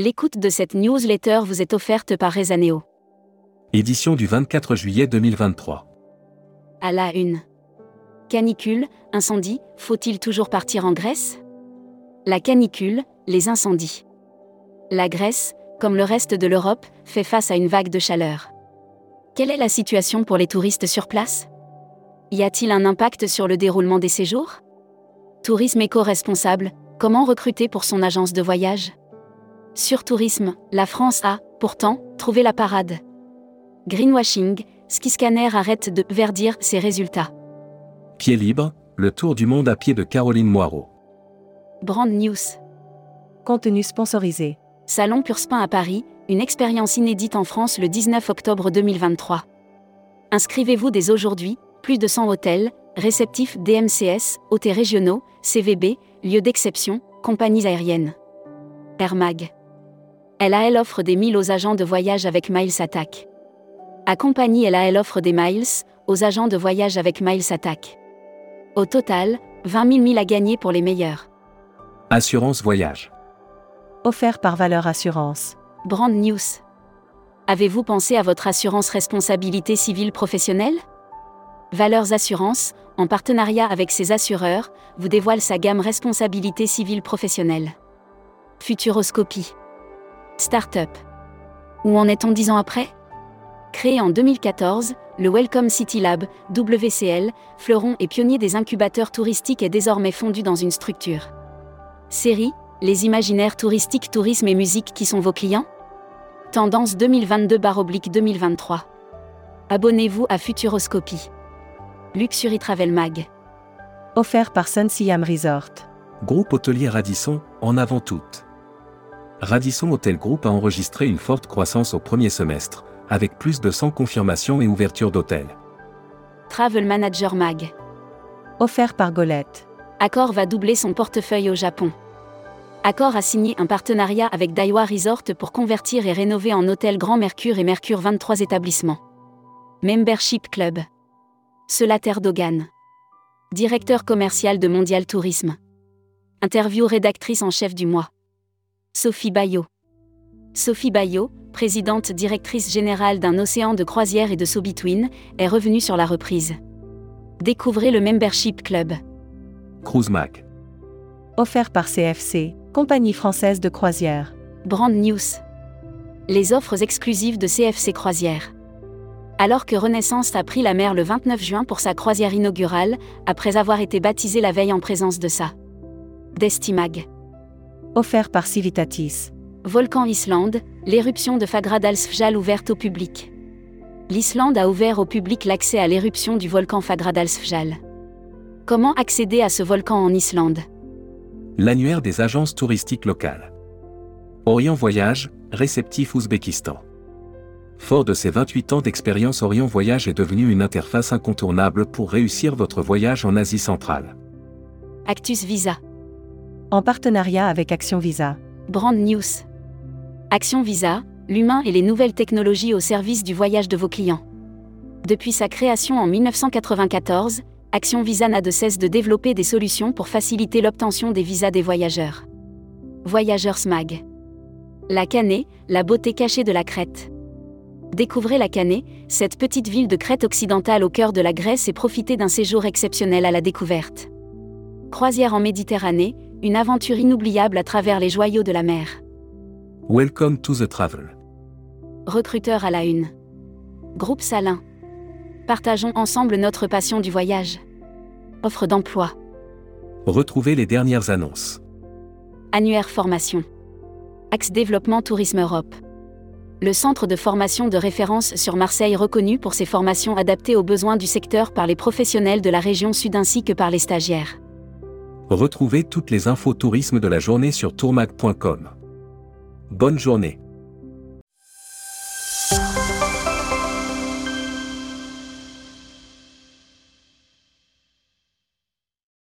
L'écoute de cette newsletter vous est offerte par Rezaneo. Édition du 24 juillet 2023. À la une. Canicule, incendie, faut-il toujours partir en Grèce? La canicule, les incendies. La Grèce, comme le reste de l'Europe, fait face à une vague de chaleur. Quelle est la situation pour les touristes sur place? Y a-t-il un impact sur le déroulement des séjours? Tourisme éco-responsable, comment recruter pour son agence de voyage? Sur Tourisme, la France a, pourtant, trouvé la parade. Greenwashing, Skiscanner arrête de verdir ses résultats. Pied libre, le tour du monde à pied de Caroline Moirot. Brand News. Contenu sponsorisé. Salon Purspin à Paris, une expérience inédite en France le 19 octobre 2023. Inscrivez-vous dès aujourd'hui, plus de 100 hôtels, réceptifs DMCS, hôtels régionaux, CVB, lieux d'exception, compagnies aériennes. Air Mag. LAL offre des milles aux agents de voyage avec Miles Attack. À compagnie LAL offre des miles aux agents de voyage avec Miles Attack. Au total, 20 000 milles à gagner pour les meilleurs. Assurance voyage. Offert par Valeur Assurance. Brand News. Avez-vous pensé à votre assurance responsabilité civile professionnelle? Valeurs Assurance, en partenariat avec ses assureurs, vous dévoile sa gamme responsabilité civile professionnelle. Futuroscopie. Startup. Où en est-on dix ans après? Créé en 2014, le Welcome City Lab, WCL, fleuron et pionnier des incubateurs touristiques est désormais fondu dans une structure. Série, les imaginaires touristiques, tourisme et musique qui sont vos clients? Tendance 2022-2023. Abonnez-vous à Futuroscopie. Luxury Travel Mag. Offert par Sun Siam Resort. Groupe hôtelier Radisson, en avant toute. Radisson Hotel Group a enregistré une forte croissance au premier semestre, avec plus de 100 confirmations et ouvertures d'hôtels. Travel Manager Mag. Offert par Golette. Accor va doubler son portefeuille au Japon. Accor a signé un partenariat avec Daiwa Resort pour convertir et rénover en hôtel Grand Mercure et Mercure 23 établissements. Membership Club. Solater Dogan. Directeur commercial de Mondial Tourisme. Interview rédactrice en chef du mois. Sophie Bayot. Sophie Bayot, présidente directrice générale d'un océan de croisière et de So-Between, est revenue sur la reprise. Découvrez le Membership Club. Cruise Mac. Offert par CFC, compagnie française de croisière. Brand News. Les offres exclusives de CFC Croisière. Alors que Renaissance a pris la mer le 29 juin pour sa croisière inaugurale, après avoir été baptisée la veille en présence de sa Destimag. Offert par Civitatis. Volcan Islande, l'éruption de Fagradalsfjall ouverte au public. L'Islande a ouvert au public l'accès à l'éruption du volcan Fagradalsfjall. Comment accéder à ce volcan en Islande? L'annuaire des agences touristiques locales. Orient Voyage, réceptif Ouzbékistan. Fort de ses 28 ans d'expérience, Orient Voyage est devenu une interface incontournable pour réussir votre voyage en Asie centrale. Actus Visa. En partenariat avec Action Visa. Brand News. Action Visa, l'humain et les nouvelles technologies au service du voyage de vos clients. Depuis sa création en 1994, Action Visa n'a de cesse de développer des solutions pour faciliter l'obtention des visas des voyageurs. Voyageurs SMAG. La Canée, la beauté cachée de la Crète. Découvrez la Canée, cette petite ville de Crète occidentale au cœur de la Grèce et profitez d'un séjour exceptionnel à la découverte. Croisière en Méditerranée, une aventure inoubliable à travers les joyaux de la mer. Welcome to the travel. Recruteur à la une. Groupe Salin. Partageons ensemble notre passion du voyage. Offre d'emploi. Retrouvez les dernières annonces. Annuaire formation. Axe développement Tourisme Europe. Le centre de formation de référence sur Marseille reconnu pour ses formations adaptées aux besoins du secteur par les professionnels de la région sud ainsi que par les stagiaires. Retrouvez toutes les infos tourisme de la journée sur tourmag.com. Bonne journée.